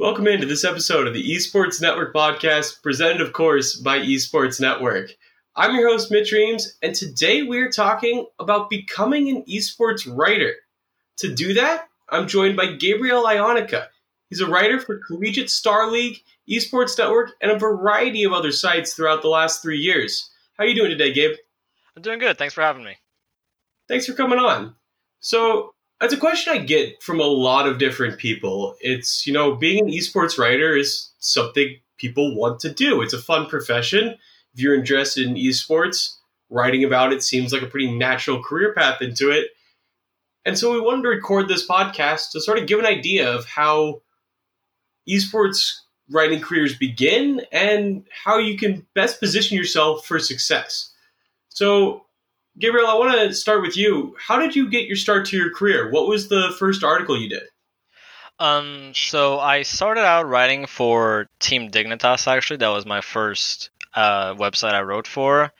Welcome into this episode of the Esports Network podcast, presented, of course, by Esports Network. I'm your host, Mitch Reames, and today we're talking about becoming an esports writer. To do that, I'm joined by Gabriel Ionica. He's a writer for Collegiate Star League, Esports Network, and a variety of other sites throughout the last three years. How are you doing today, Gabe? I'm doing good. Thanks for having me. Thanks for coming on. So, it's a question I get from a lot of different people. It's, you know, being an esports writer is something people want to do. It's a fun profession. If you're interested in esports, writing about it seems like a pretty natural career path into it. And so we wanted to record this podcast to sort of give an idea of how esports writing careers begin and how you can best position yourself for success. So, Gabriel, I want to start with you. How did you get your start to your career? What was the first article you did? Um, so I started out writing for Team Dignitas. Actually, that was my first uh, website I wrote for,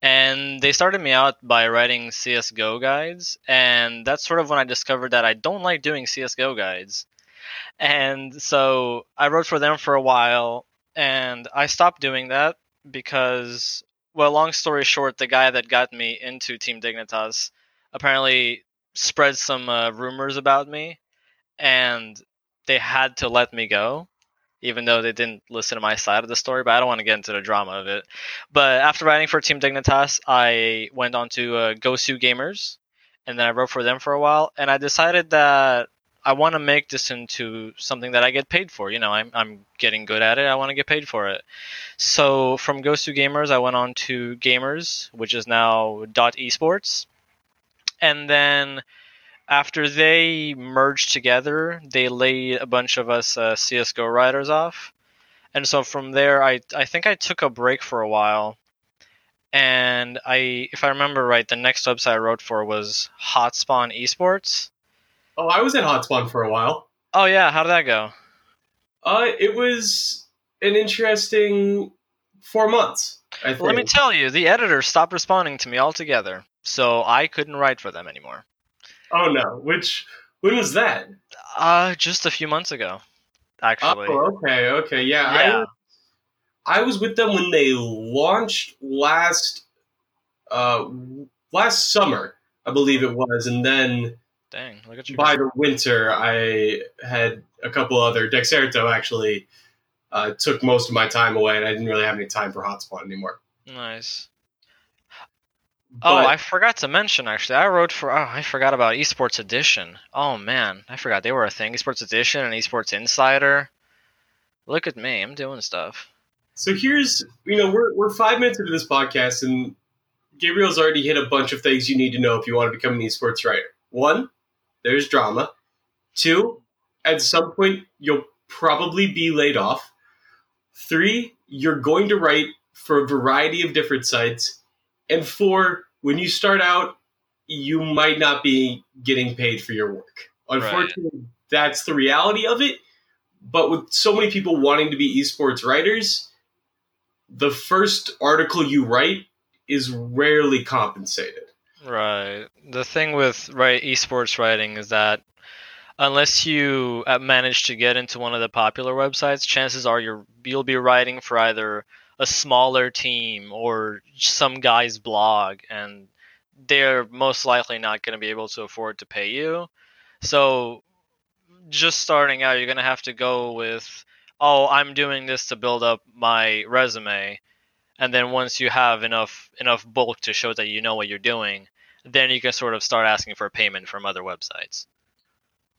and they started me out by writing CS:GO guides, and that's sort of when I discovered that I don't like doing CS:GO guides, and so I wrote for them for a while, and I stopped doing that because well, long story short, the guy that got me into Team Dignitas apparently spread some uh, rumors about me, and they had to let me go, even though they didn't listen to my side of the story. But I don't want to get into the drama of it. But after writing for Team Dignitas, I went on to uh, Gosu Gamers, and then I wrote for them for a while, and I decided that I want to make this into something that I get paid for. You know, I'm, I'm getting good at it. I want to get paid for it. So from Gosu Gamers, I went on to GAMURS, which is now Dot Esports. And then after they merged together, they laid a bunch of us uh, CSGO writers off. And so from there, I, I think I took a break for a while. And I, if I remember right, the next website I wrote for was Hotspawn Esports Oh, I was at Hotspawn for a while. Oh yeah, how did that go? Uh, it was an interesting four months. Let me tell you, the editor stopped responding to me altogether, so I couldn't write for them anymore. Oh no! Which when was that? Uh, just a few months ago, actually. Oh, okay, okay, yeah. yeah. I, I was with them when they launched last, uh, last summer, I believe it was, and then Dang, look at you. By the winter, I had a couple other. Dexerto actually uh, took most of my time away, and I didn't really have any time for Hotspawn anymore. Nice. But, oh, I forgot to mention actually. I wrote for. Oh, I forgot about Esports Edition. Oh man, I forgot they were a thing. Esports Edition and Esports Insider. Look at me, I'm doing stuff. So here's, you know, we're we're five minutes into this podcast, and Gabriel's already hit a bunch of things you need to know if you want to become an esports writer. One, there's drama. Two, at some point, you'll probably be laid off. Three, you're going to write for a variety of different sites. And four, when you start out, you might not be getting paid for your work. Unfortunately, right. that's the reality of it. But with so many people wanting to be esports writers, the first article you write is rarely compensated. Right. The thing with right esports writing is that unless you uh, manage to get into one of the popular websites, chances are you you'll be writing for either a smaller team or some guy's blog, and they're most likely not going to be able to afford to pay you. So, just starting out, you're going to have to go with, "Oh, I'm doing this to build up my resume." And then once you have enough enough bulk to show that you know what you're doing, then you can sort of start asking for a payment from other websites.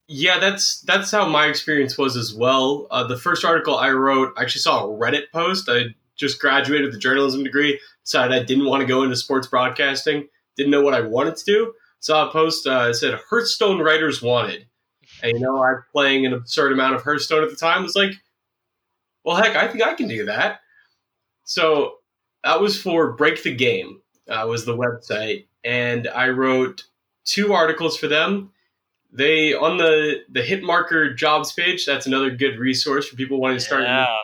Yeah, that's that's how my experience was as well. Uh, the first article I wrote, I actually saw a Reddit post. I just graduated with a journalism degree, decided I didn't want to go into sports broadcasting, didn't know what I wanted to do. Saw a post uh, said Hearthstone writers wanted, and you know I was playing an absurd amount of Hearthstone at the time. Was like, well, heck, I think I can do that. So that was for Break the Game. Uh, was the website, and I wrote two articles for them. They on the the Hitmarker jobs page. That's another good resource for people wanting to start. Yeah.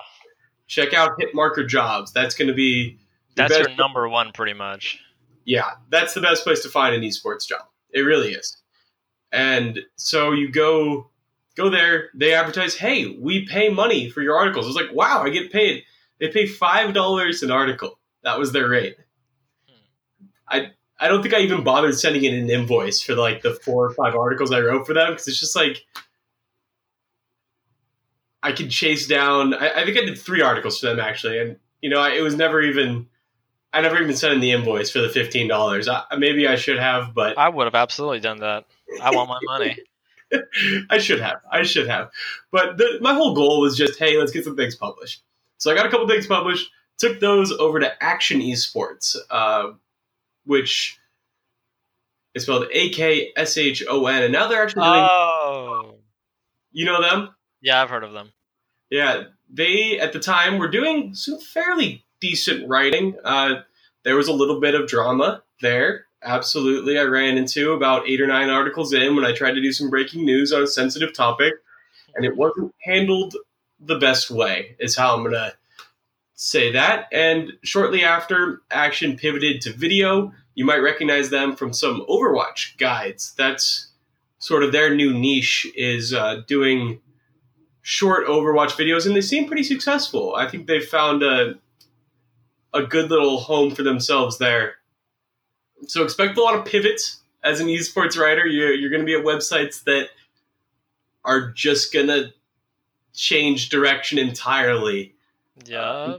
Check out Hitmarker jobs. That's going to be that's your number one, pretty much. Yeah, that's the best place to find an esports job. It really is. And so you go go there. They advertise, "Hey, we pay money for your articles." I was like, "Wow, I get paid." They pay five dollars an article. That was their rate. Hmm. I I don't think I even bothered sending in an invoice for like the four or five articles I wrote for them because it's just like I could chase down. I, I, think I did three articles for them actually, and you know, I, it was never even. I never even sent in the invoice for the fifteen dollars. Maybe I should have, but I would have absolutely done that. I want my money. I should have. I should have. But the, my whole goal was just, hey, let's get some things published. So I got a couple things published. Took those over to Akshon Esports, uh, which is spelled A K S H O N, and now they're actually doing. Oh. You know them? Yeah, I've heard of them. Yeah, they at the time were doing some fairly decent writing. Uh, there was a little bit of drama there. Absolutely, I ran into about eight or nine articles in when I tried to do some breaking news on a sensitive topic, and it wasn't handled the best way. Is how I'm gonna say that. And shortly after, Akshon pivoted to video. You might recognize them from some Overwatch guides. That's sort of their new niche is uh, doing short Overwatch videos, and they seem pretty successful. I think they've found a a good little home for themselves there. So expect a lot of pivots as an esports writer. You're you're going to be at websites that are just going to change direction entirely. Yeah.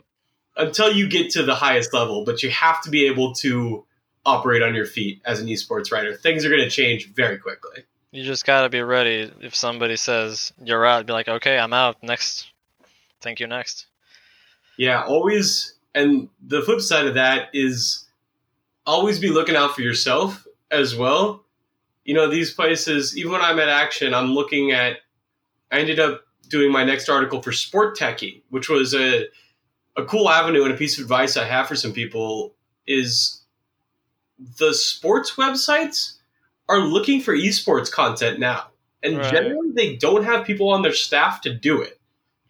Until you get to the highest level, but you have to be able to operate on your feet as an esports writer. Things are going to change very quickly. You just got to be ready. If somebody says you're out, be like, okay, I'm out. Next. Thank you. Next. Yeah, always. And the flip side of that is always be looking out for yourself as well. You know, these places, even when I'm at Akshon, I'm looking at, I ended up doing my next article for Sport Techie, which was a, a cool avenue and a piece of advice I have for some people is the sports websites are looking for esports content now. And right. generally, they don't have people on their staff to do it.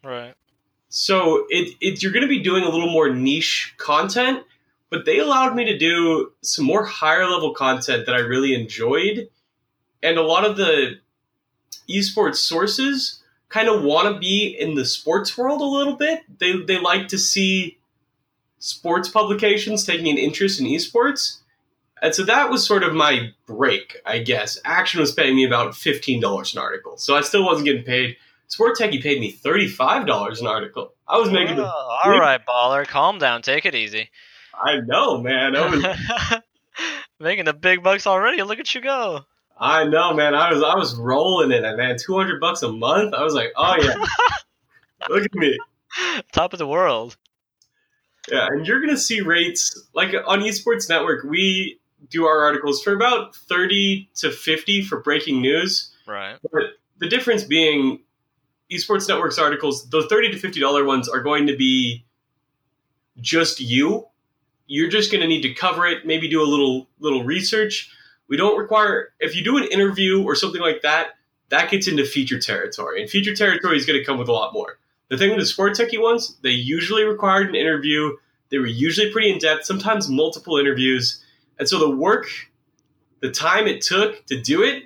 Right. So it, it you're going to be doing a little more niche content, but they allowed me to do some more higher level content that I really enjoyed. And a lot of the esports sources kind of want to be in the sports world a little bit. They, they like to see sports publications taking an interest in esports. And so that was sort of my break, I guess. Akshon was paying me about $15 an article. So I still wasn't getting paid. Sport Techie paid me $35 an article. I was making oh, All right, baller. Calm down. Take it easy. I know, man. I was making the big bucks already. Look at you go. I know, man. I was I was rolling in it, man. 200 bucks a month. I was like, "Oh yeah." Look at me. Top of the world. Yeah, and you're going to see rates like on Esports Network, we do our articles for about 30 to 50 for breaking news. Right. But the difference being Esports Network's articles, those 30 to 50 dollar ones are going to be just you. You're just going to need to cover it, maybe do a little little research. We don't require if you do an interview or something like that, that gets into feature territory. And feature territory is going to come with a lot more. The thing with the sport techie ones, they usually required an interview. They were usually pretty in depth, sometimes multiple interviews and so the work, the time it took to do it,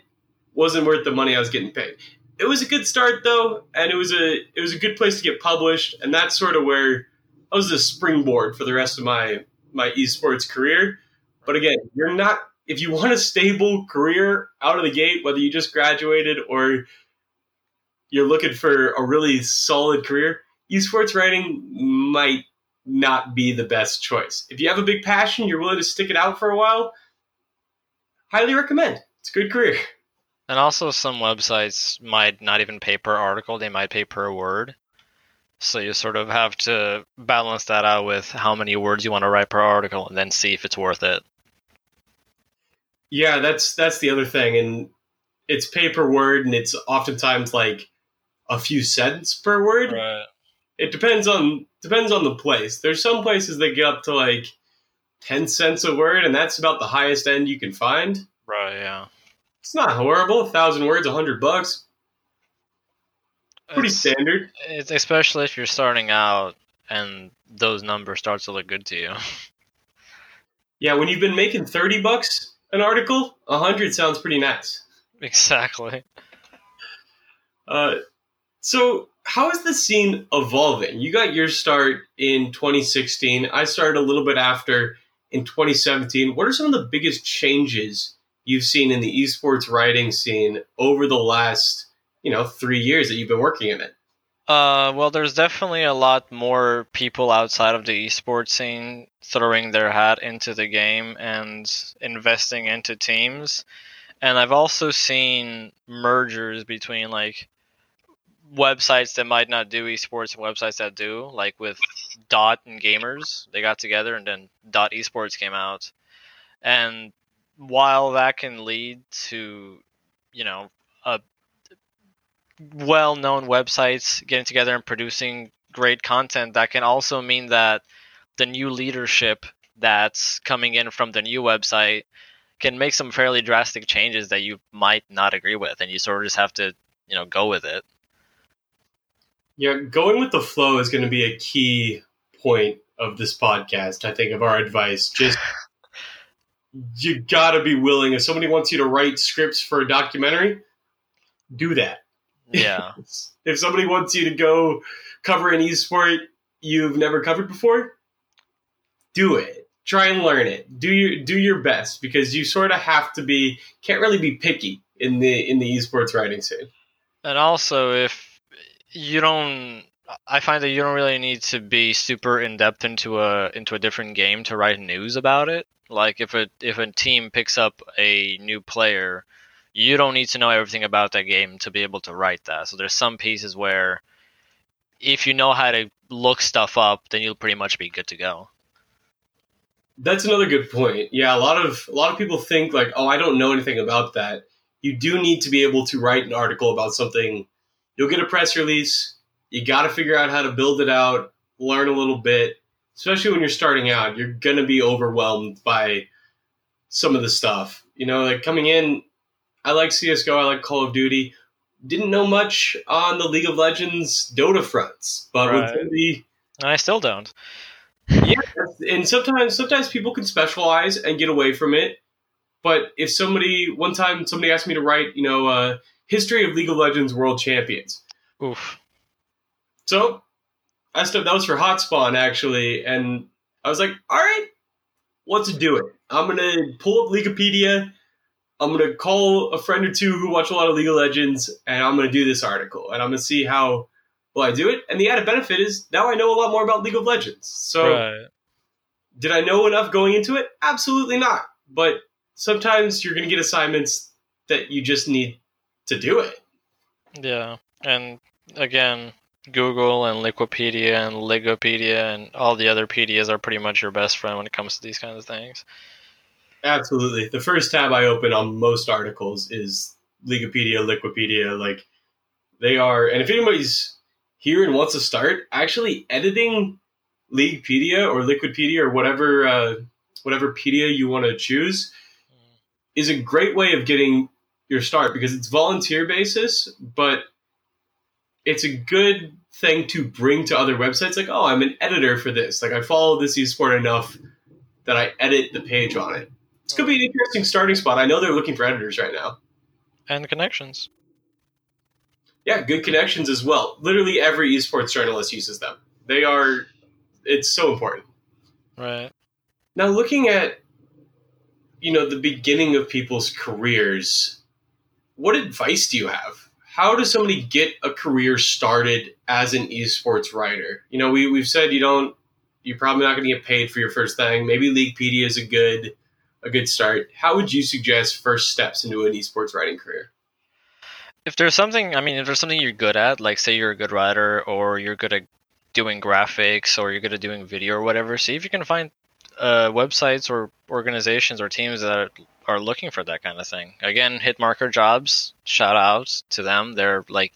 wasn't worth the money I was getting paid. It was a good start though, and it was a it was a good place to get published, and that's sort of where I was a springboard for the rest of my my esports career. But again, you're not if you want a stable career out of the gate, whether you just graduated or you're looking for a really solid career, esports writing might not be the best choice. If you have a big passion, you're willing to stick it out for a while, highly recommend. It's a good career. And also, some websites might not even pay per article, they might pay per word. So you sort of have to balance that out with how many words you want to write per article and then see if it's worth it. Yeah, that's that's the other thing and it's pay per word and it's oftentimes like a few cents per word. Right it depends on depends on the place. There's some places that get up to like ten cents a word, and that's about the highest end you can find. Right. Yeah. It's not horrible. A thousand words, a hundred bucks. Pretty it's, standard. It's especially if you're starting out and those numbers start to look good to you. Yeah, when you've been making thirty bucks an article, a hundred sounds pretty nice. Exactly. Uh, so, how is the scene evolving? You got your start in 2016. I started a little bit after in 2017. What are some of the biggest changes you've seen in the esports writing scene over the last, you know, three years that you've been working in it? Uh, well, there's definitely a lot more people outside of the esports scene throwing their hat into the game and investing into teams. And I've also seen mergers between like websites that might not do esports and websites that do, like with Dot and GAMURS. They got together and then Dot Esports came out. And while that can lead to, you know, a well-known websites getting together and producing great content, that can also mean that the new leadership that's coming in from the new website can make some fairly drastic changes that you might not agree with and you sort of just have to, you know, go with it. Yeah, going with the flow is going to be a key point of this podcast, I think, of our advice. Just you got to be willing. If somebody wants you to write scripts for a documentary, do that. Yeah. if somebody wants you to go cover an esport you've never covered before, do it. Try and learn it. Do your do your best because you sort of have to be can't really be picky in the in the esports writing scene. And also if you don't I find that you don't really need to be super in depth into a into a different game to write news about it. Like if a if a team picks up a new player, you don't need to know everything about that game to be able to write that. So there's some pieces where if you know how to look stuff up, then you'll pretty much be good to go. That's another good point. Yeah, a lot of a lot of people think like, "Oh, I don't know anything about that." You do need to be able to write an article about something you'll get a press release. You got to figure out how to build it out, learn a little bit, especially when you're starting out. You're going to be overwhelmed by some of the stuff. You know, like coming in, I like CSGO, I like Call of Duty. Didn't know much on the League of Legends Dota fronts, but right. with the. I still don't. yeah, and sometimes sometimes people can specialize and get away from it. But if somebody one time somebody asked me to write, you know, uh, history of League of Legends World Champions. Oof. So I stuff that was for Hotspawn actually, and I was like, all right, let's do it. I'm gonna pull up Wikipedia. I'm gonna call a friend or two who watch a lot of League of Legends, and I'm gonna do this article, and I'm gonna see how well I do it. And the added benefit is now I know a lot more about League of Legends. So, right. did I know enough going into it? Absolutely not. But sometimes you're gonna get assignments that you just need to do it. Yeah, and again, Google and Liquipedia and Leaguepedia and all the other pedias are pretty much your best friend when it comes to these kinds of things. Absolutely. The first tab I open on most articles is Leaguepedia, Liquipedia. Like they are, and if anybody's here and wants to start actually editing Leaguepedia or Liquipedia or whatever uh, whatever pedia you want to choose, is a great way of getting your start because it's volunteer basis, but it's a good thing to bring to other websites. Like, oh, I'm an editor for this. Like, I follow this esport enough that I edit the page on it. This could be an interesting starting spot. I know they're looking for editors right now. And connections. Yeah, good connections as well. Literally every esports journalist uses them. They are, it's so important. Right. Now, looking at, you know, the beginning of people's careers, what advice do you have? How does somebody get a career started as an esports writer? You know, we, we've said you don't, you're probably not going to get paid for your first thing. Maybe Leaguepedia is a good, a good start. How would you suggest first steps into an esports writing career? If there's something, I mean, if there's something you're good at, like say you're a good writer or you're good at doing graphics or you're good at doing video or whatever, see if you can find uh, websites or organizations or teams that are looking for that kind of thing. Again, Hitmarker Jobs, shout out to them. They're like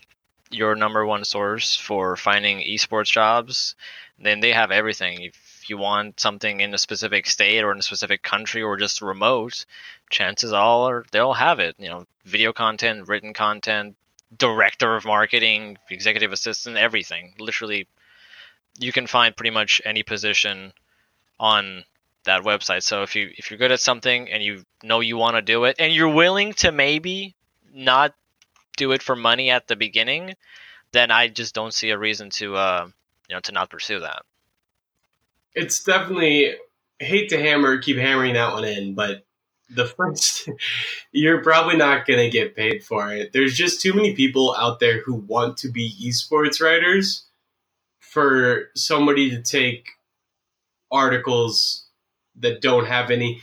your number one source for finding esports jobs. Then they have everything. If you want something in a specific state or in a specific country or just remote, chances are they'll have it. You know, video content, written content, director of marketing, executive assistant, everything. Literally, you can find pretty much any position on that website. So if you if you're good at something and you know you want to do it and you're willing to maybe not do it for money at the beginning, then I just don't see a reason to uh, you know to not pursue that. It's definitely hate to hammer keep hammering that one in, but the first you're probably not going to get paid for it. There's just too many people out there who want to be esports writers for somebody to take articles that don't have any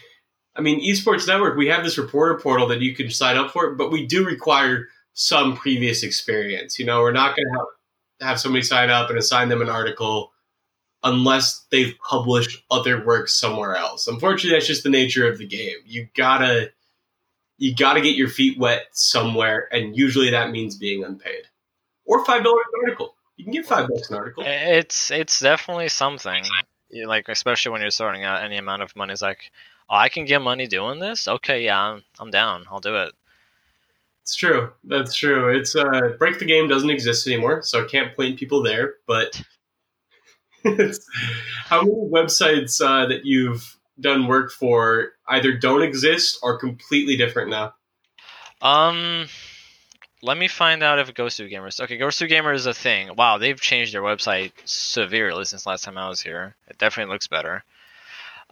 I mean, Esports Network, we have this reporter portal that you can sign up for, but we do require some previous experience. You know, we're not going to have, have somebody sign up and assign them an article unless they've published other works somewhere else. Unfortunately, that's just the nature of the game. You gotta you gotta get your feet wet somewhere, and usually that means being unpaid or five dollars an article. You can get five bucks an article. It's it's definitely something. Like especially when you're starting out, any amount of money is like, oh, I can get money doing this. Okay, yeah, I'm I'm down. I'll do it. It's true. That's true. It's uh, break the game doesn't exist anymore, so I can't point people there. But how many websites uh, that you've done work for either don't exist or completely different now? Um, let me find out if Gosu Gamers. Okay, Gosu Gamer is a thing. Wow, they've changed their website severely since last time I was here. It definitely looks better.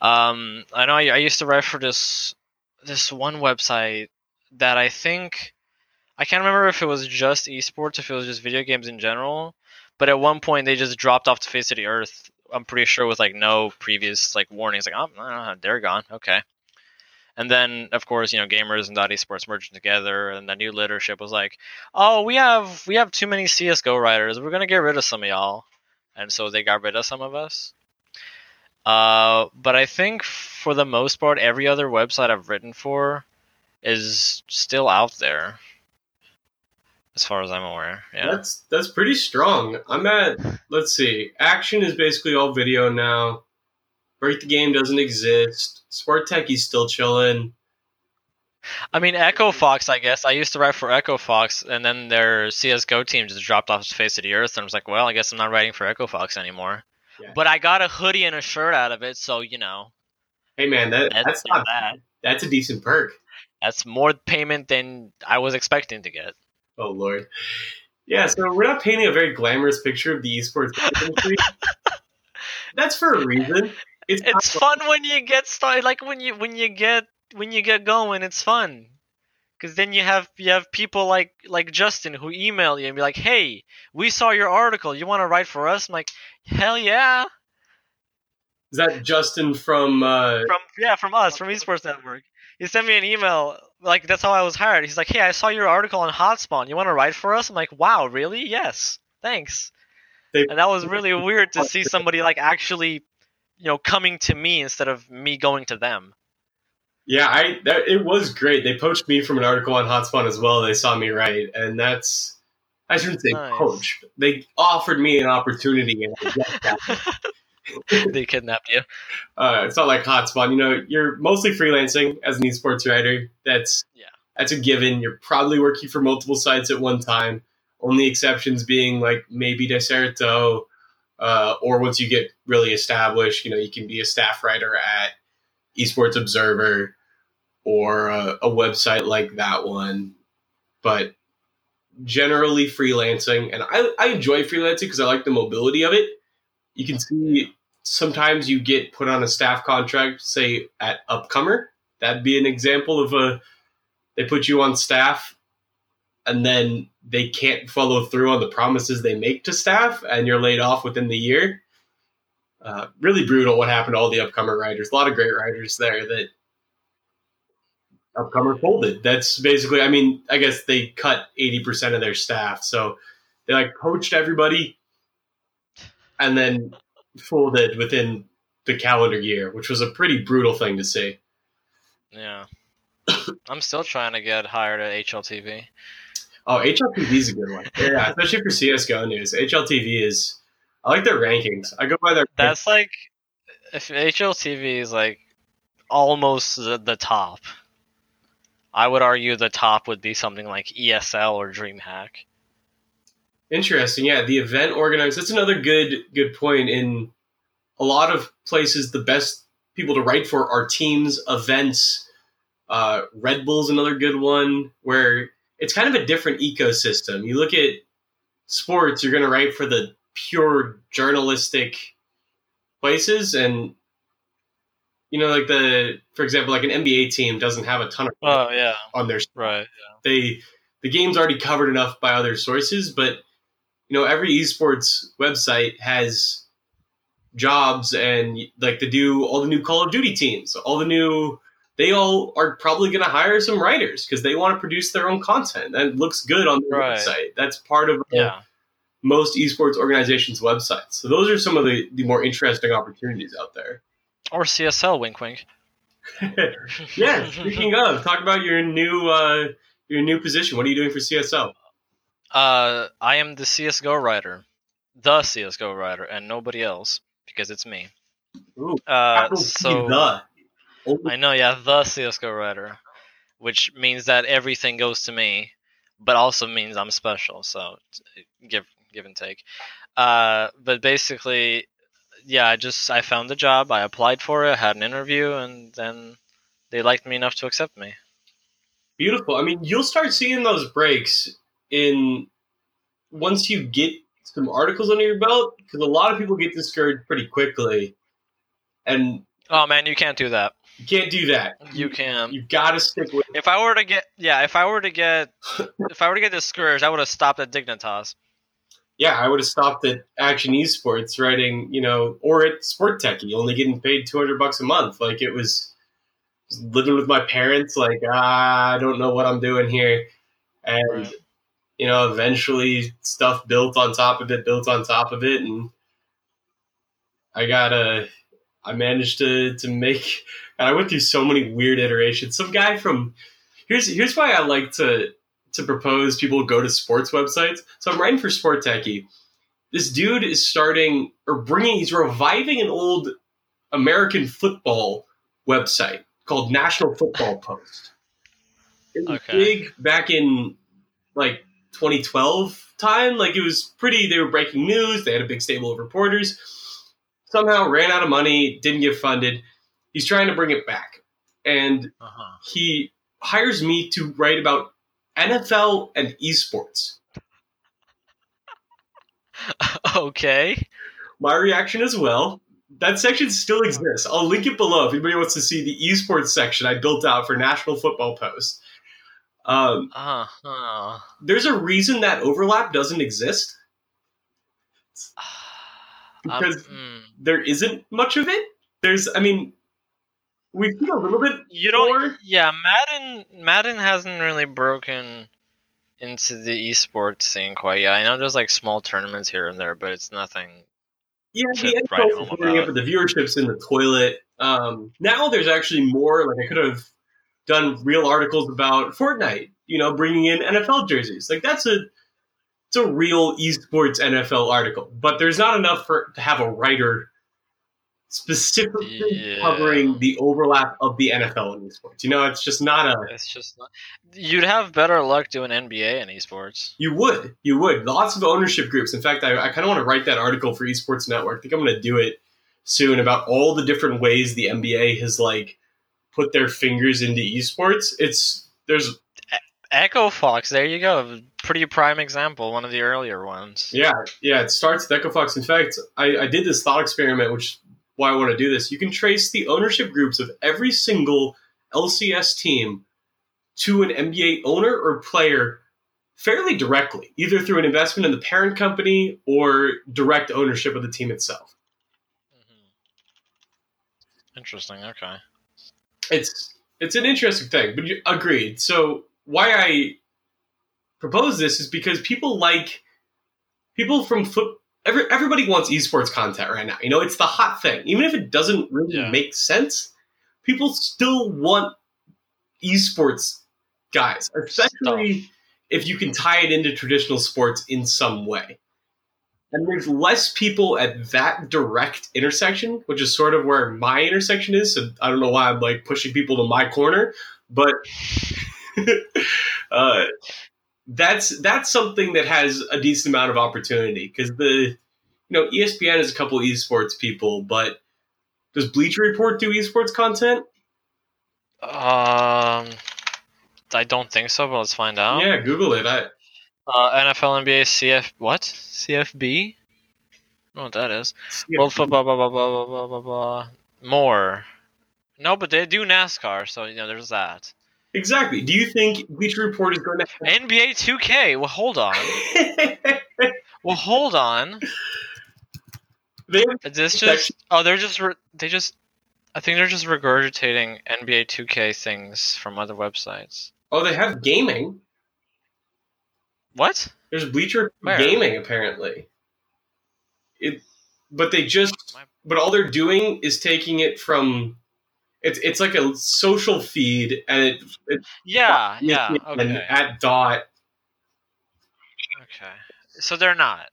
Um, I know I, I used to write for this this one website that I think I can't remember if it was just esports, if it was just video games in general. But at one point, they just dropped off the face of the earth. I'm pretty sure with like no previous like warnings, like oh, they're gone. Okay. And then, of course, you know, GAMURS and Dot Esports merged together, and the new leadership was like, "Oh, we have we have too many CS:GO writers. We're gonna get rid of some of y'all," and so they got rid of some of us. Uh, but I think for the most part, every other website I've written for is still out there as far as I'm aware. Yeah, that's that's pretty strong. I'm at let's see, Akshon is basically all video now. Break the game doesn't exist. Sport Techie's still chilling. I mean, Echo Fox. I guess I used to write for Echo Fox, and then their CS:GO team just dropped off the face of the earth, and I was like, well, I guess I'm not writing for Echo Fox anymore. Yeah. But I got a hoodie and a shirt out of it, so you know. Hey man, that, that's, that's not bad. That's a decent perk. That's more payment than I was expecting to get. Oh lord. Yeah, so we're not painting a very glamorous picture of the esports industry. That's for a reason. It's, it's fun when you get started. Like when you when you get when you get going, it's fun. Because then you have you have people like like Justin who email you and be like, "Hey, we saw your article. You want to write for us?" I'm like, "Hell yeah!" Is that Justin from? Uh... From yeah, from us, from Esports Network. He sent me an email like that's how I was hired. He's like, "Hey, I saw your article on Hotspawn. You want to write for us?" I'm like, "Wow, really? Yes, thanks." They, and that was really weird to see somebody like actually, you know, coming to me instead of me going to them. Yeah, I that, it was great. They poached me from an article on Hotspawn as well. They saw me write, and that's I shouldn't say nice. poached. They offered me an opportunity, and I they kidnapped you. Uh, it's not like Hotspawn. You know, you're mostly freelancing as an esports writer. That's yeah. That's a given. You're probably working for multiple sites at one time. Only exceptions being like maybe Dexerto, uh, or once you get really established, you know, you can be a staff writer at Esports Observer or a, a website like that one. But generally freelancing, and I, I enjoy freelancing because I like the mobility of it. You can see sometimes you get put on a staff contract, say at Upcomer. That'd be an example of a they put you on staff and then they can't follow through on the promises they make to staff and you're laid off within the year. Uh, really brutal what happened to all the Upcomer writers. A lot of great writers there that Upcomer folded. That's basically, I mean, I guess they cut 80% of their staff. So they like poached everybody and then folded within the calendar year, which was a pretty brutal thing to see. Yeah. I'm still trying to get hired at HLTV. Oh, HLTV is a good one. Yeah, especially for CS:GO news. HLTV is. I like their rankings. I go by their. That's like, if HLTV is like almost the, the top. I would argue the top would be something like ESL or DreamHack. Interesting. Yeah, the event organizers. That's another good good point. In a lot of places, the best people to write for are teams, events. Uh, Red Bull's another good one where it's kind of a different ecosystem. You look at sports, you're going to write for the pure journalistic places, and you know, like the for example, like an NBA team doesn't have a ton of Oh yeah, on their right. they the game's already covered enough by other sources, but you know, every esports website has jobs and like to do all the new Call of Duty teams, all the new they all are probably going to hire some writers because they want to produce their own content that looks good on their Right. website. That's part of Yeah. most esports organizations' websites. So those are some of the, the more interesting opportunities out there. Or CSL, wink wink. yeah. Speaking of, talk about your new uh, your new position. What are you doing for CSL? Uh, I am the CS:GO writer, the CS:GO writer, and nobody else because it's me. Ooh, Uh, so the. I know, yeah, the CS:GO writer, which means that everything goes to me, but also means I'm special. So give give and take. Uh, but basically, yeah, I just I found the job, I applied for it, had an interview, and then they liked me enough to accept me. Beautiful. I mean, you'll start seeing those breaks in once you get some articles under your belt because a lot of people get discouraged pretty quickly, and Oh man, you can't do that. you can't do that. You can. You've got to stick with. If I were to get, yeah, if I were to get, if I were to get discouraged, I would have stopped at Dignitas. Yeah, I would have stopped at Akshon Esports writing, you know, or at Sport Techie, only getting paid two hundred bucks a month. Like it was living with my parents. Like ah, I don't know what I'm doing here, and Right. You know, eventually stuff built on top of it, built on top of it, and I got a. I managed to to make, and I went through so many weird iterations. Some guy from here's here's why I like to to propose people go to sports websites. So I'm writing for Sport Techie. This dude is starting or bringing, he's reviving an old American football website called National Football Post. It was Okay. big back in like 2012 time. Like it was pretty, they were breaking news. They had a big stable of reporters. Somehow ran out of money, didn't get funded. He's trying to bring it back. And Uh-huh. he hires me to write about NFL and esports. okay. My reaction as well. That section still exists. I'll link it below if anybody wants to see the esports section I built out for National Football Post. Um, Uh huh. there's a reason that overlap doesn't exist. Because- mm. There isn't much of it. There's, I mean, we've seen a little bit you don't. more. Yeah, Madden. Madden hasn't really broken into the esports scene quite yet. I know there's like small tournaments here and there, but it's nothing. Yeah, the right NFL is up about. the viewership's in the toilet. Um, now there's actually more. Like I could have done real articles about Fortnite. You know, bringing in NFL jerseys. Like that's a it's a real esports NFL article. But there's not enough for to have a writer specifically Yeah. covering the overlap of the NFL and esports. You know, it's just not a. It's just not. You'd have better luck doing NBA and esports. You would, you would. Lots of ownership groups. In fact, I, I kind of want to write that article for Esports Network. I think I'm going to do it soon about all the different ways the NBA has like put their fingers into esports. It's there's Echo Fox, there you go. Pretty prime example, one of the earlier ones. yeah yeah. It starts with EchoFox. In fact, I, I did this thought experiment, which is why I want to do this. You can trace the ownership groups of every single LCS team to an NBA owner or player fairly directly, either through an investment in the parent company or direct ownership of the team itself. Mhm. Interesting. Okay. It's it's an interesting thing, but you, agreed. So why I propose this is because people like people from foot. Every, everybody wants esports content right now. You know, it's the hot thing. Even if it doesn't really Yeah. make sense, people still want esports guys, especially if you can tie it into traditional sports in some way. And there's less people at that direct intersection, which is sort of where my intersection is. So I don't know why I'm like pushing people to my corner, but uh, that's that's something that has a decent amount of opportunity because the you know ESPN has a couple esports people, but does Bleacher Report do esports content? Um, I don't think so, but let's find out. Yeah, Google it. I, Uh, NFL, NBA, CF, what? CFB? I don't know what that is. World football, blah, blah, blah, blah, blah, blah, blah. More. No, but they do NASCAR, so, you know, there's that. Exactly. Do you think Bleacher Report is going to NBA 2K. Well, hold on. Well, hold on. they Is this just? Oh, they're just. Re- they just. I think they're just regurgitating NBA 2K things from other websites. Oh, they have gaming. What? There's Bleacher Where? Gaming apparently. It, but they just, but all they're doing is taking it from. It's it's like a social feed, and it, it Yeah. Yeah. and Okay. at dot. Okay. So they're not.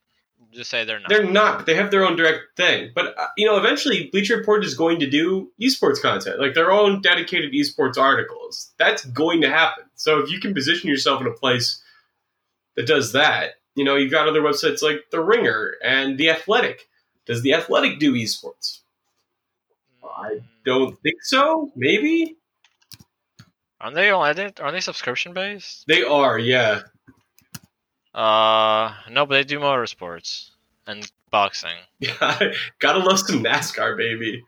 Just say they're not. They're not. But they have their own direct thing. But uh, you know, eventually, Bleacher Report is going to do esports content, like their own dedicated esports articles. That's going to happen. So if you can position yourself in a place that does that, you know, you've got other websites like The Ringer and The Athletic. Does The Athletic do esports? I Don't think so. Maybe Aren't they? They? Are they subscription based? they are. Yeah. Uh, no, but they do motorsports and boxing. Yeah. Gotta love some NASCAR, baby.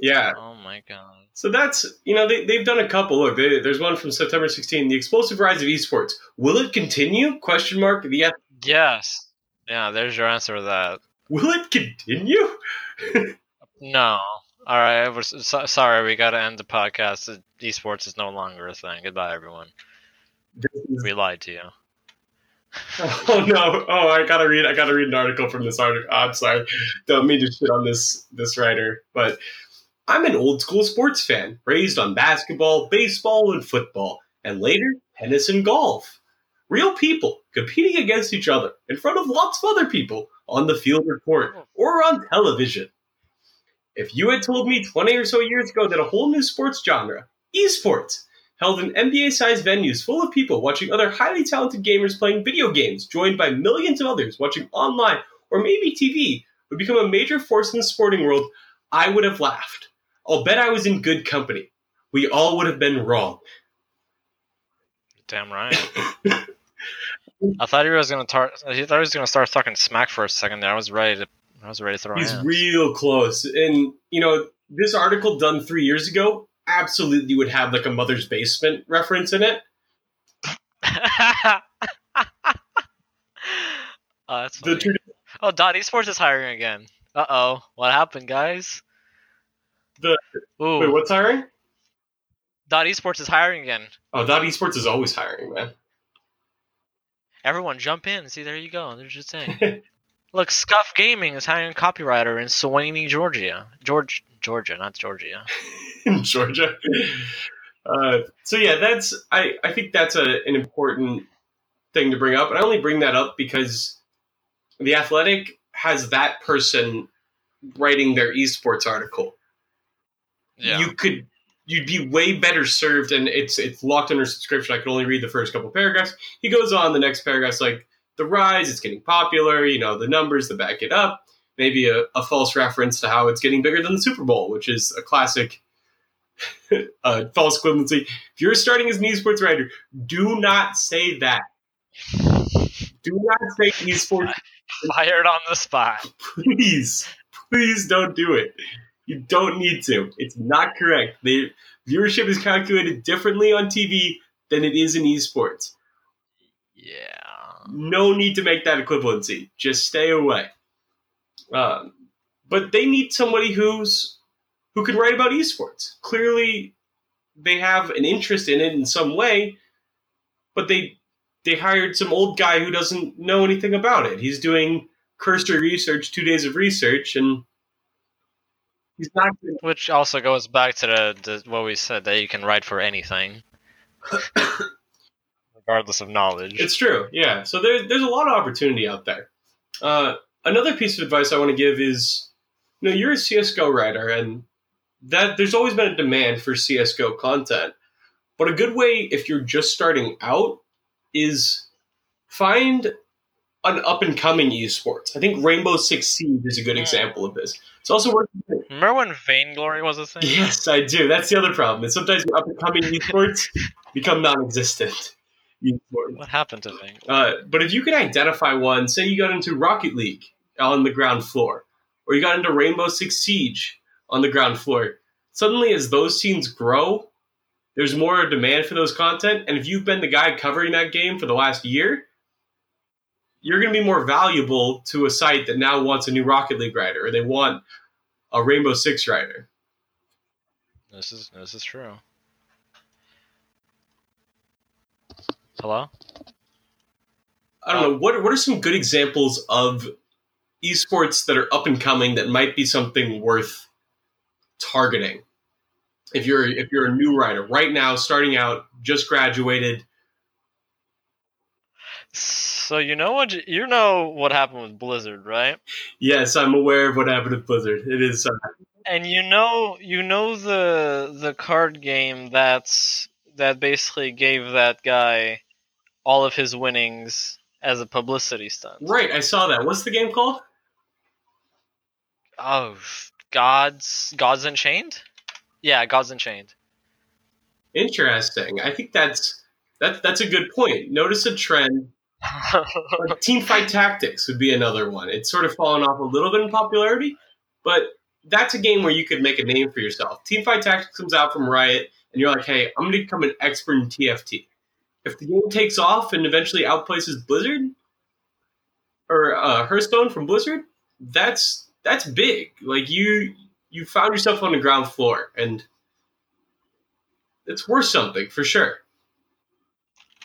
Yeah. Oh my god. So that's you know they they've done a couple. Look, they, there's one from September 16. The explosive rise of esports. Will it continue? Question mark. The Yes. Yeah. There's your answer to that. will it continue? No. All right. We're, so, sorry, we got to end the podcast. Esports is no longer a thing. Goodbye, everyone. Is- We lied to you. oh no! Oh, I gotta read. I gotta read an article from this article. I'm sorry. Don't mean to shit on this this writer, but I'm an old school sports fan, raised on basketball, baseball, and football, and later tennis and golf. Real people competing against each other in front of lots of other people on the field or court or on television. If you had told me 20 or so years ago that a whole new sports genre, esports, held in NBA sized venues full of people watching other highly talented gamers playing video games, joined by millions of others watching online or maybe TV, would become a major force in the sporting world, I would have laughed. I'll bet I was in good company. We all would have been wrong. Damn right. I thought he was gonna tar- I thought he was gonna start talking smack for a second there. I was ready to. I was ready to throw He's real close. And, you know, this article done three years ago absolutely would have like a mother's basement reference in it. oh, that's The funny. two, Oh, Dot Esports is hiring again. Uh oh, what happened, guys? Ooh, wait, what's hiring? Dot Esports is hiring again. Oh, Dot Esports is always hiring, man. Everyone, jump in. See, there you go. They're just saying. Look, Scuf Gaming is hiring a copywriter in Suwanee, Georgia. George, Georgia, not Georgia. in Georgia. Uh, so yeah, that's I, I think that's a, an important thing to bring up, and I only bring that up because the Athletic has that person writing their esports article. Yeah. You could you'd be way better served, and it's it's locked under subscription. I could only read the first couple paragraphs. He goes on the next paragraph's like the rise, it's getting popular. You know the numbers that back it up. Maybe a, a false reference to how it's getting bigger than the Super Bowl, which is a classic uh, false equivalency. If you're starting as an esports writer, do not say that. Do not say esports. Fired on the spot. Please, please don't do it. You don't need to. It's not correct. The viewership is calculated differently on TV than it is in esports. Yeah. No need to make that equivalency. Just stay away. Um, but they need somebody who's who can write about esports. Clearly, they have an interest in it in some way, but they they hired some old guy who doesn't know anything about it. He's doing cursory research, two days of research, and he's not. Gonna, Which also goes back to the, the what we said that you can write for anything, regardless of knowledge. It's true, yeah. So there, there's a lot of opportunity out there. Uh, another piece of advice I want to give is, you know, you're a CS:GO writer, and that there's always been a demand for CS:GO content. But a good way, if you're just starting out, is find an up and coming esports. I think Rainbow Six Siege is a good Hmm. example of this. It's also worth. Remember when Vainglory was a thing? Yes, I do. That's the other problem. Is sometimes up and coming esports become non-existent. Esports. What happened to Vainglory? Uh, but if you could identify one, say you got into Rocket League on the ground floor, or you got into Rainbow Six Siege on the ground floor, suddenly as those scenes grow, there's more demand for those content. And if you've been the guy covering that game for the last year, you're going to be more valuable to a site that now wants a new Rocket League writer, or they want a Rainbow Six rider. This is this is true. Hello? I don't know what what are some good examples of esports that are up and coming that might be something worth targeting. If you're if you're a new writer right now, starting out, just graduated, So you know what you know what happened with Blizzard, right? yes, I'm aware of what happened with Blizzard. It is uh, And you know you know the the card game that's that basically gave that guy all of his winnings as a publicity stunt. right. I saw that. What's the game called? Oh, Gods Gods Unchained? Yeah, Gods Unchained. Interesting. I think that's that's that's a good point. Notice a trend. Like Team Fight Tactics would be another one. It's sort of fallen off a little bit in popularity, but that's a game where you could make a name for yourself. Team Fight Tactics comes out from Riot, and you're like, hey, I'm going to become an expert in TFT. If the game takes off and eventually outplaces Blizzard or uh, Hearthstone from Blizzard, that's that's big. Like you you found yourself on the ground floor, and it's worth something for sure.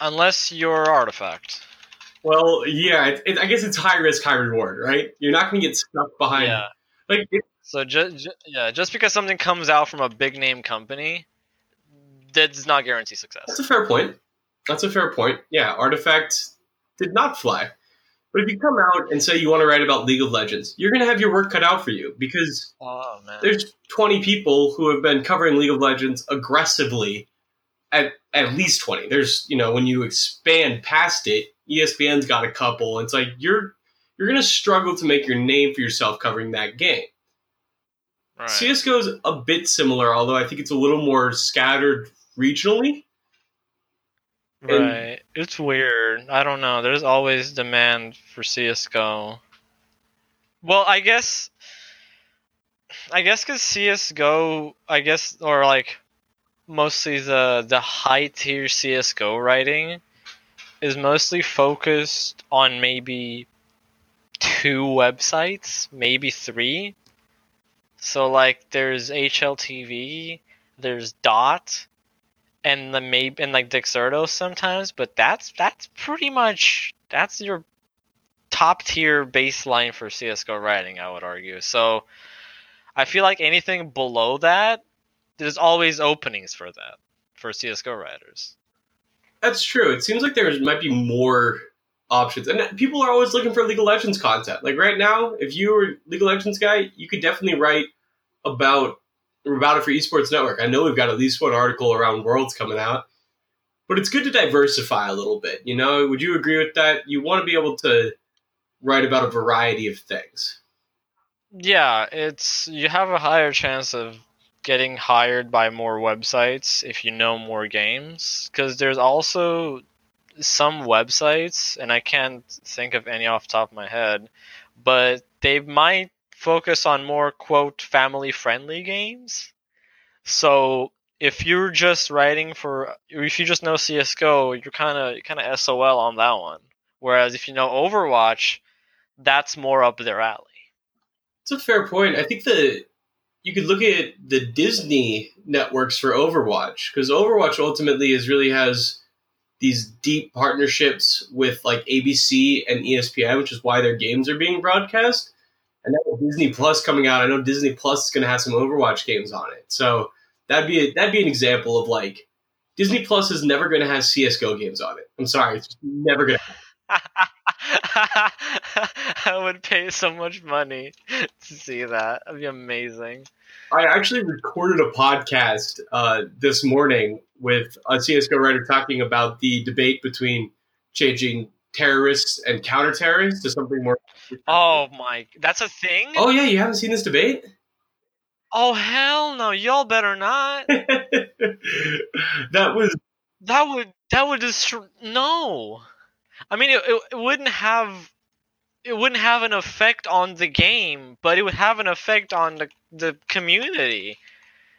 Unless you're Artifact. Well, yeah, it, it, I guess it's high risk, high reward, right? You're not going to get stuck behind. Yeah. Like, it, So just yeah, just because something comes out from a big name company, that does not guarantee success. that's a fair point. That's a fair point. Yeah, Artifact did not fly. But if you come out and say you want to write about League of Legends, you're going to have your work cut out for you because Oh man. there's 20 people who have been covering League of Legends aggressively at at least 20. There's, you know, when you expand past it, ESPN's got a couple. It's like you're you're going to struggle to make your name for yourself covering that game. right. is a bit similar, although I think it's a little more scattered regionally. and- Right. It's weird. I don't know. There's always demand for CS:GO. Well, I guess I guess cuz CS:GO, I guess or like mostly the the high tier CS:GO writing is mostly focused on maybe two websites, maybe 3. So like there's HLTV, there's Dot, and the maybe and like Dexerto sometimes, but that's that's pretty much that's your top tier baseline for CS:GO writing, I would argue. So I feel like anything below that, there's always openings for that for CS:GO writers. That's true. It seems like there might be more options, and people are always looking for League of Legends content. Like right now, if you were League of Legends guy, you could definitely write about about it for Esports Network. I know we've got at least one article around Worlds coming out, but it's good to diversify a little bit. You know, would you agree with that? You want to be able to write about a variety of things. Yeah, it's you have a higher chance of getting hired by more websites if you know more games because there's also some websites and I can't think of any off the top of my head, but they might focus on more quote family friendly games. So if you're just writing for if you just know CS:GO, you're kind of kind of SOL on that one. Whereas if you know Overwatch, that's more up their alley. It's a fair point. I think the you could look at the Disney networks for Overwatch because Overwatch ultimately is really has these deep partnerships with like ABC and ESPN, which is why their games are being broadcast. And now Disney Plus coming out, I know Disney Plus is going to have some Overwatch games on it. So that'd be a, that'd be an example of like Disney Plus is never going to have CS:GO games on it. I'm sorry, it's never going to. I would pay so much money to see that. That'd be amazing. I actually recorded a podcast uh, this morning with a CSGO writer talking about the debate between changing terrorists and counter terrorists to something more. Oh my, that's a thing. Oh yeah, you haven't seen this debate? Oh hell no! Y'all better not. that was That would that would destroy. No, I mean it, it, wouldn't have it wouldn't have an effect on the game, but it would have an effect on the the community.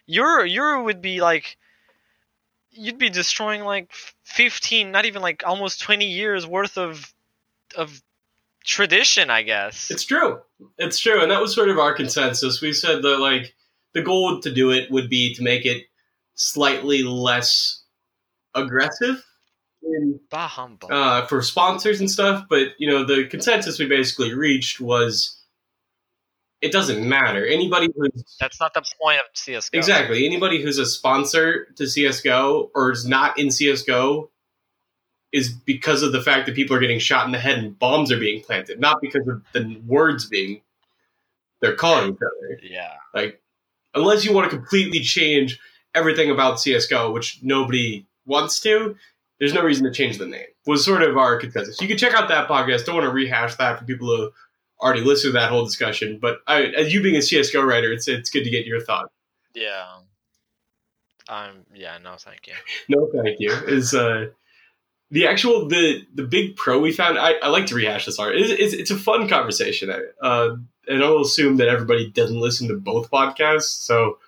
Your your would be like you'd be destroying like 15 not even like almost 20 years worth of of tradition i guess It's true. It's true, and that was sort of our consensus. We said that like the goal to do it would be to make it slightly less aggressive in, bah humbug uh, for sponsors and stuff. But you know, the consensus we basically reached was it doesn't matter. Anybody who's that's not the point of csgo exactly anybody who's a sponsor to CS:GO or is not in CS:GO is because of the fact that people are getting shot in the head and bombs are being planted, not because of the words being they're calling each other. yeah Like, unless you want to completely change everything about CS:GO, which nobody wants to, there's no reason to change the name. Was sort of our consensus. You can check out that podcast. Don't want to rehash that for people who already listened to that whole discussion. But I, as you being a CS:GO writer, it's it's good to get your thought. yeah um yeah no thank you No, thank you. Is uh, the actual the the big pro we found? I, I like to rehash this art. It's, it's, it's a fun conversation. I, uh, and I'll assume that everybody doesn't listen to both podcasts, so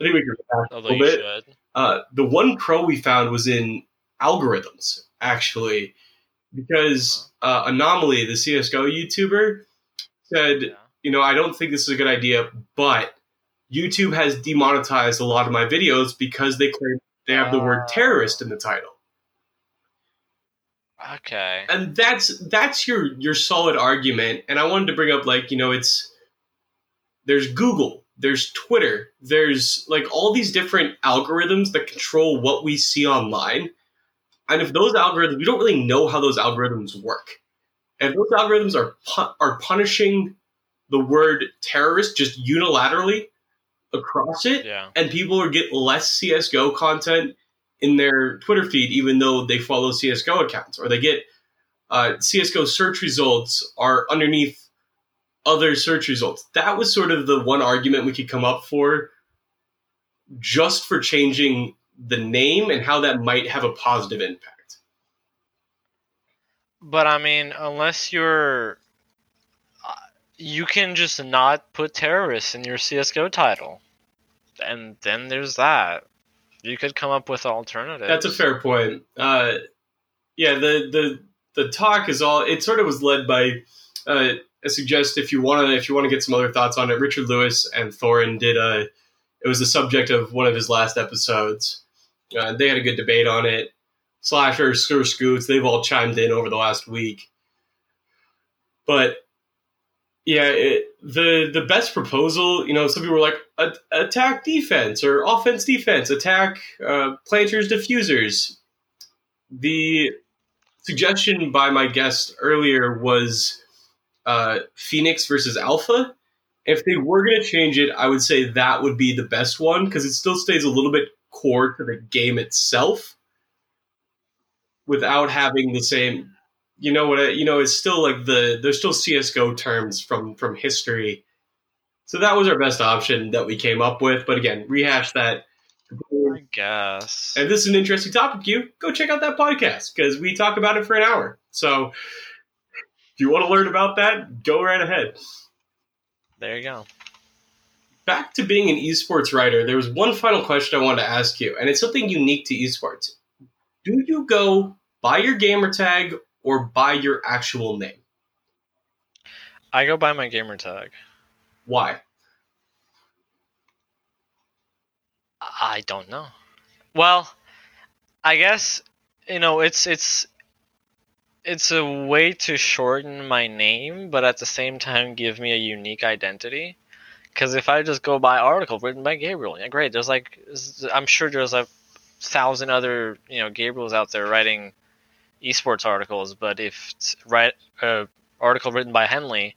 I think we can rehash a little you bit. should Uh, the one pro we found was in algorithms, actually, because uh, Anomaly, the CS:GO YouTuber, said, yeah. you know, I don't think this is a good idea, but YouTube has demonetized a lot of my videos because they claim they have the word terrorist in the title. okay And that's that's your your solid argument. And I wanted to bring up like, you know, it's there's Google, there's Twitter, there's like all these different algorithms that control what we see online. And if those algorithms, we don't really know how those algorithms work. And if those algorithms are pu- are punishing the word terrorist just unilaterally across it, yeah and people are get less CS:GO content in their Twitter feed, even though they follow CS:GO accounts, or they get uh, CS:GO search results are underneath other search results. That was sort of the one argument we could come up for, just for changing the name and how that might have a positive impact. But I mean, unless you're, uh, you can just not put terrorists in your CS:GO title, and then there's that. You could come up with alternatives. That's a fair point. Uh, yeah, the the the talk is all. It sort of was led by. Uh, I suggest if you want to if you want to get some other thoughts on it, Richard Lewis and Thorin did a. It was the subject of one of his last episodes. Uh, they had a good debate on it. Slasher, Skur Scoots, they've all chimed in over the last week. But yeah, it, the the best proposal, you know, some people were like "A- attack defense or offense defense, attack uh, planters defusers. The suggestion by my guest earlier was uh, Phoenix versus Alpha. If they were going to change it, I would say that would be the best one because it still stays a little bit core to the game itself without having the same you know what I, you know it's still like the there's still csgo terms from from history. So that was our best option that we came up with but again rehash that. I guess. and this is an interesting topic you. Go check out that podcast because we talk about it for an hour. So if you want to learn about that go right ahead. There you go. Back to being an esports writer there was one final question i wanted to ask you and it's something unique to esports do you go by your gamer tag or by your actual name I go by my gamer tag. why I don't know. Well, I guess you know it's it's it's a way to shorten my name, but at the same time give me a unique identity. Because if I just go by article written by Gabriel, yeah, great. There's like I'm sure there's a thousand other you know Gabriels out there writing esports articles, but if right uh, article written by Henley,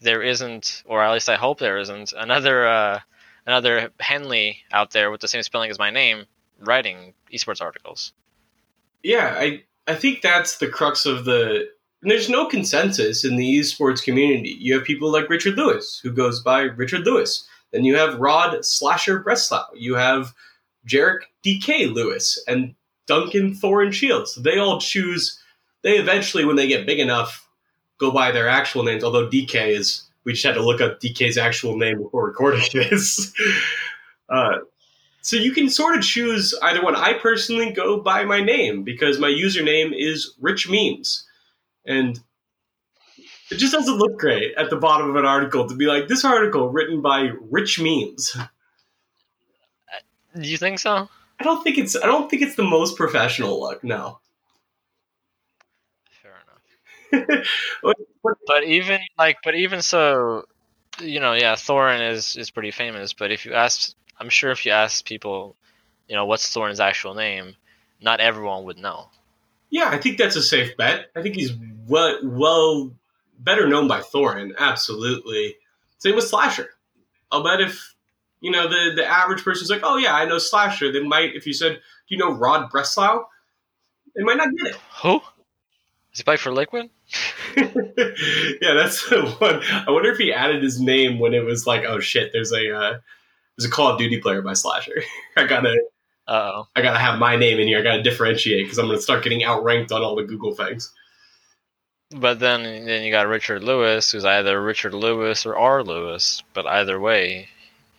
there isn't, or at least I hope there isn't, another uh, another Henley out there with the same spelling as my name writing esports articles. yeah i i think that's the crux of the And there's no consensus in the esports community. You have people like Richard Lewis, who goes by Richard Lewis. Then you have Rod Slasher Breslau. You have Jarek DeKay Lewis and Duncan Thorin Shields. They all choose, they eventually, when they get big enough, go by their actual names. Although DeKay is, we just had to look up DeKay's actual name before recording this. uh, so you can sort of choose either one. I personally go by my name because my username is Rich Memes. And it just doesn't look great at the bottom of an article to be like, this article written by Rich Memes. Do you think so? I don't think it's I don't think it's the most professional look, no. Fair enough. but even like, but even so, you know, yeah, Thorin is is pretty famous. But if you ask, I'm sure if you ask people, you know, what's Thorin's actual name, not everyone would know. Yeah, I think that's a safe bet. I think he's well well better known by Thorin, absolutely. Same with Slasher. I'll bet if you know the the average person's like, oh yeah, I know Slasher, they might if you said, do you know Rod Breslau? They might not get it. Who? Is he play for Liquid? yeah, that's the one. I wonder if he added his name when it was like, oh shit, there's a uh, there's a Call of Duty player by Slasher. I gotta oh I gotta have my name in here. I gotta differentiate because I'm gonna start getting outranked on all the Google things. But then then you got Richard Lewis, who's either Richard Lewis or R. Lewis. But either way,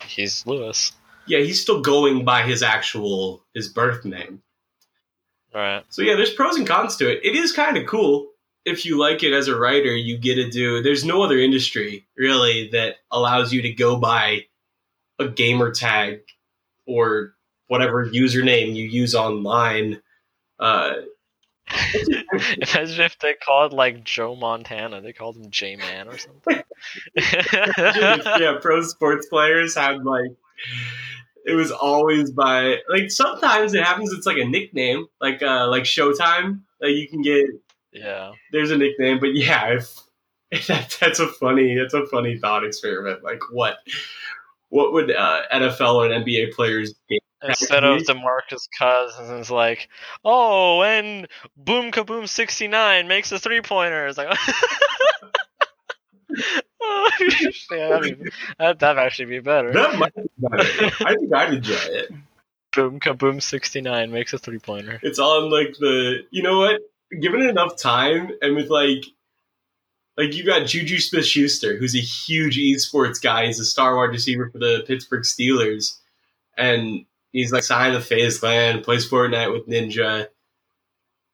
he's Lewis. Yeah, he's still going by his actual his birth name. Right. So yeah, there's pros and cons to it. It is kind of cool if you like it as a writer. You get to do. There's no other industry really that allows you to go by a gamer tag or whatever username you use online. Uh, Imagine if they called like Joe Montana, they called him J Man or something. yeah, pro sports players had like it was always by like sometimes it happens it's like a nickname like uh like Showtime like you can get yeah there's a nickname but yeah if, if that, that's a funny that's a funny thought experiment like what what would uh, NFL and NBA players get? Instead of Demarcus Cousins, like, oh, and Boom Kaboom sixty nine makes a three pointer. It's like, oh, yeah, that'd, be, that'd, that'd actually be better. That might be better. I think I'd enjoy it. Boom Kaboom sixty nine makes a three pointer. It's on like the you know what? Given it enough time and with like like you got Juju Smith Schuster, who's a huge esports guy. He's a star wide receiver for the Pittsburgh Steelers. And he's like signed with FaZe Clan, plays Fortnite with Ninja.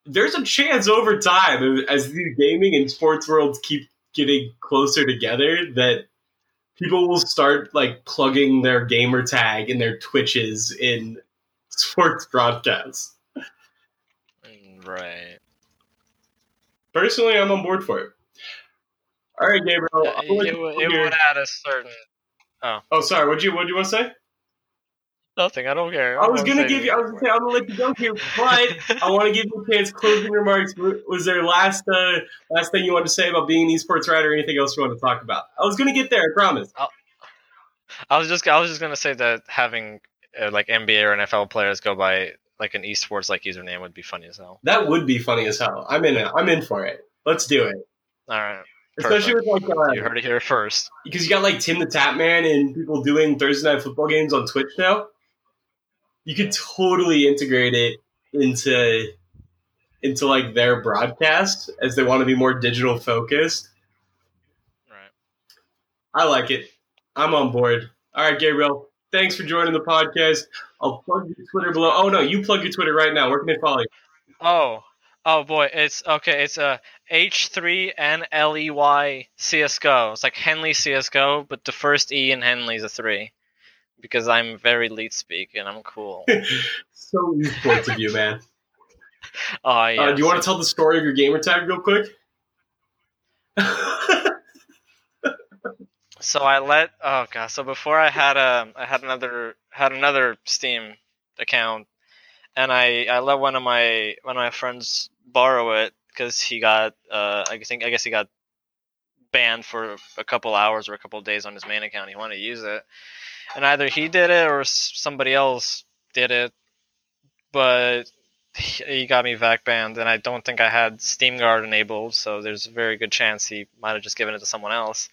There's a chance over time, as the gaming and sports worlds keep getting closer together, that people will start like plugging their gamer tag and their Twitches in sports broadcasts. Right. Personally, I'm on board for it. All right, Gabriel. Uh, it, it, would add a certain. Oh. Oh, sorry. What'd you What'd you want to say? Nothing. I don't care. I, I was gonna give you. I was gonna say I'm gonna let you go here, but I want to give you a chance. Closing remarks. Was there last uh, last thing you wanted to say about being an esports writer? Or anything else you want to talk about? I was gonna get there. I promise. I'll, I was just I was just gonna say that having uh, like NBA or NFL players go by like an esports like username would be funny as hell. That would be funny as hell. I'm in. It. I'm in for it. Let's do it. All right. Especially with like uh, you heard it here first. Because you got like TimTheTatman and people doing Thursday night football games on Twitch now. You could totally integrate it into into like their broadcast as they want to be more digital focused. Right. I like it. I'm on board. All right, Gabriel. Thanks for joining the podcast. I'll plug your Twitter below. Oh no, you plug your Twitter right now. Where can they follow you? Oh, Oh boy, it's okay. It's a H three N L E Y CS:GO. It's like Henley CS:GO, but the first E in Henley is a three, because I'm very leet speak and I'm cool. so esports of you, man. Oh yeah. Uh, do you want to tell the story of your gamer tag real quick? so I let oh god. So before I had a I had another had another Steam account and I I let one of my one of my friends borrow it because he got uh I think I guess he got banned for a couple hours or a couple days on his main account. He wanted to use it, and either he did it or somebody else did it. But he got me VAC banned, and I don't think I had Steam Guard enabled, so there's a very good chance he might have just given it to someone else.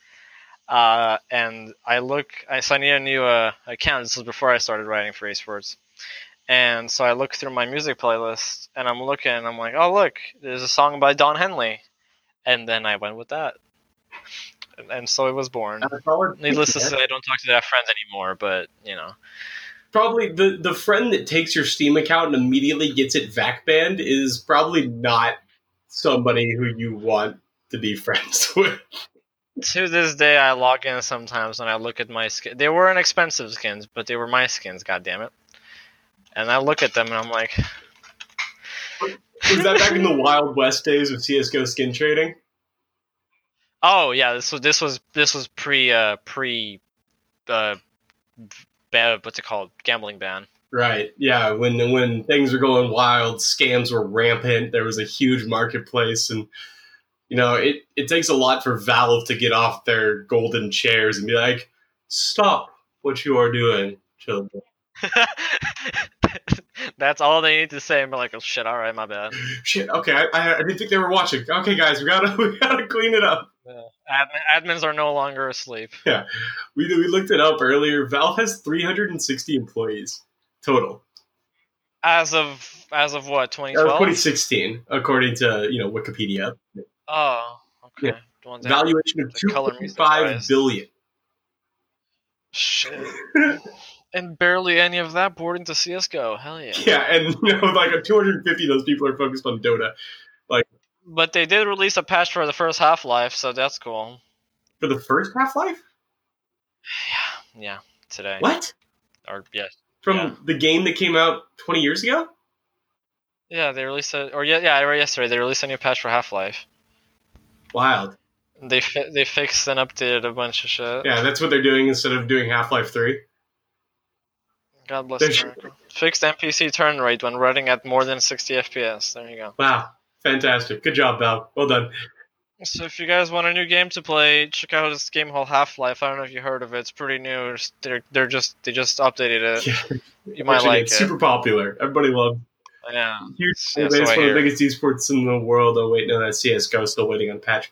Uh, and I look, I so I need a new uh, account. This was before I started writing for esports, and so I look through my music playlist, and I'm looking, and I'm like, oh look, there's a song by Don Henley, and then I went with that, and, so it was born. Needless to say, I don't talk to that friend anymore, but you know. probably the the friend that takes your Steam account and immediately gets it VAC banned is probably not somebody who you want to be friends with. To this day, I log in sometimes and I look at my skin. They weren't expensive skins, but they were my skins. God damn it! And I look at them and I'm like, Was that back in the Wild West days of CS:GO skin trading? Oh yeah, this was this was this was pre uh pre uh ba- what's it called gambling ban. Right. Yeah. When when things were going wild, scams were rampant. There was a huge marketplace, and you know it it takes a lot for Valve to get off their golden chairs and be like, "Stop what you are doing, children." That's all they need to say. And be like, oh shit, all right, my bad. Shit. Okay. I, I, I didn't think they were watching. Okay, guys, we gotta we gotta clean it up. Yeah. Admin, admins are no longer asleep. Yeah, we we looked it up earlier. Valve has 360 employees total. As of as of what That 2012? 2016, according to you know Wikipedia. Oh, okay. Yeah. The ones that- Valuation of The color music 2.5 wise. billion. Shit. and barely any of that boarding to CS:GO. Hell yeah. Yeah, and you know, like 250 of those people are focused on Dota Like, But they did release a patch for the first Half Life, so that's cool. for the first Half Life. Yeah, yeah. Today What? or yeah, From Yeah. the game that came out 20 years ago? yeah. They released a or yeah, yeah. I read yesterday they released a new patch for Half Life. Wild. They fi- they fixed and updated a bunch of shit. Yeah, that's what they're doing instead of doing Half Life 3. God bless America. Fixed NPC turn rate when running at more than 60 FPS. There you go. Wow. Fantastic. Good job, Valve. Well done. So if you guys want a new game to play, check out this game called Half Life. I don't know if you heard of it. It's pretty new. They're they're just they just updated it. Yeah. You might Actually, like it's it. super popular. Everybody loves Yeah. Huge Yeah, fan so one of the biggest esports in the world. Oh, wait, no, that's CSGO. Still waiting on patch.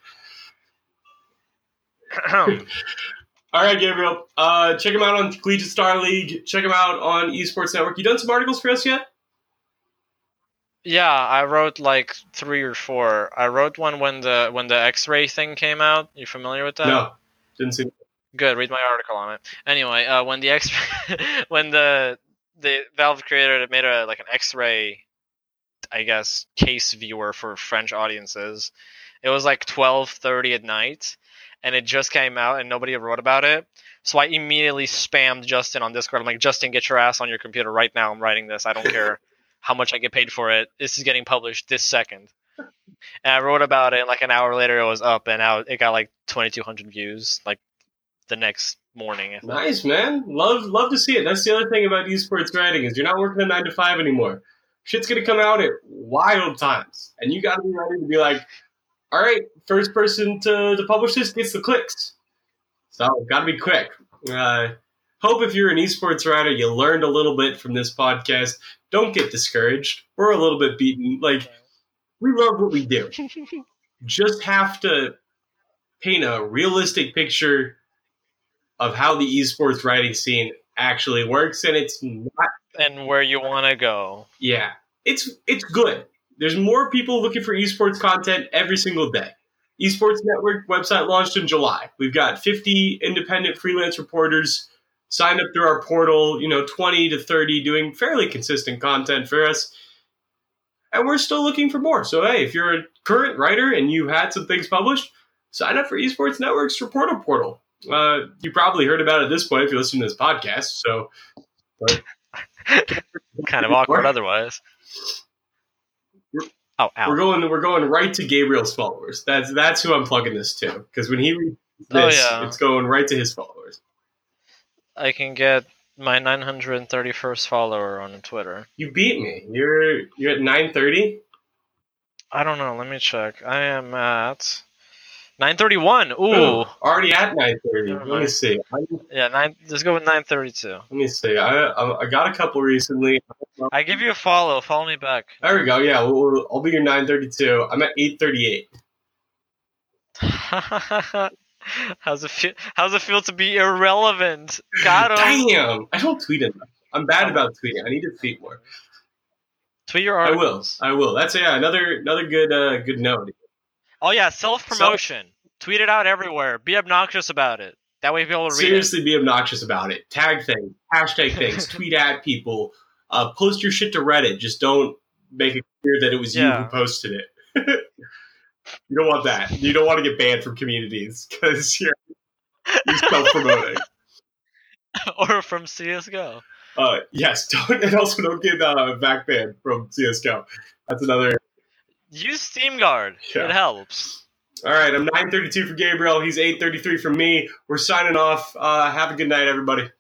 All right, Gabriel. Uh, check him out on Collegiate Star League. Check him out on Esports Network. You done some articles for us yet? yeah, I wrote like three or four. I wrote one when the when the X-ray thing came out. You familiar with that? no, didn't see. Good. Read my article on it. Anyway, uh, when the X, when the the Valve created it, made a like an X-ray, I guess, case viewer for French audiences. It was like twelve thirty at night, and it just came out, and nobody wrote about it. So I immediately spammed Justin on Discord. I'm like, Justin, get your ass on your computer right now. I'm writing this. I don't care how much I get paid for it. This is getting published this second. And I wrote about it. And like an hour later, it was up, and now it got like 2,200 views. Like the next morning. Nice, man. Love, love to see it. That's the other thing about esports writing is you're not working a nine to five anymore. Shit's gonna come out at wild times, and you got to be ready to be like, all right, first person to, to publish this gets the clicks. So got to be quick. Uh, hope if you're an esports writer, you learned a little bit from this podcast. Don't get discouraged. We're a little bit beaten. Like we love what we do. Just have to paint a realistic picture of how the esports writing scene actually works, and it's not. and where you want to go. Yeah, it's it's good. There's more people looking for esports content every single day. Esports Network website launched in July. We've got 50 independent freelance reporters signed up through our portal, you know, 20 to 30 doing fairly consistent content for us. And we're still looking for more. So, hey, if you're a current writer and you had some things published, sign up for Esports Network's reporter portal. Uh, you probably heard about it at this point if you listen to this podcast. So, kind of awkward otherwise. Oh. We're going. We're going right to Gabriel's followers. That's that's who I'm plugging this to. Because when he reads Oh, this, yeah. it's going right to his followers. I can get my 931st follower on Twitter. You beat me. You're you're at 9:30. I don't know. Let me check. I am at 931. Ooh. already at nine thirty. Never Let me see. I, Yeah, nine. Let's go with 932. let me see. I, I I got a couple recently. I give you a follow. Follow me back. There we go. Yeah, we'll, we'll- I'll be your nine thirty two. I'm at eight thirty eight. how's it feel? How's it feel to be irrelevant? Got him. Damn, I don't tweet enough. I'm bad about tweeting. I need to tweet more. Tweet your I will. articles. I will. That's yeah. Another another good uh good note. Oh yeah, self promotion. Tweet it out everywhere. Be obnoxious about it. That way people will read it. Seriously, be obnoxious about it. Tag things, hashtag things, tweet at people, uh, post your shit to Reddit. Just don't make it clear that it was you who posted it. you don't want that. You don't want to get banned from communities because you're, you're self promoting. or from CS:GO. Uh, yes, don't and also don't get uh, VAC banned from CS:GO. That's another. Use Steam Guard. Yeah. It helps. All right, I'm 9:32 for Gabriel. He's 8:33 for me. We're signing off. Uh, have a good night, everybody.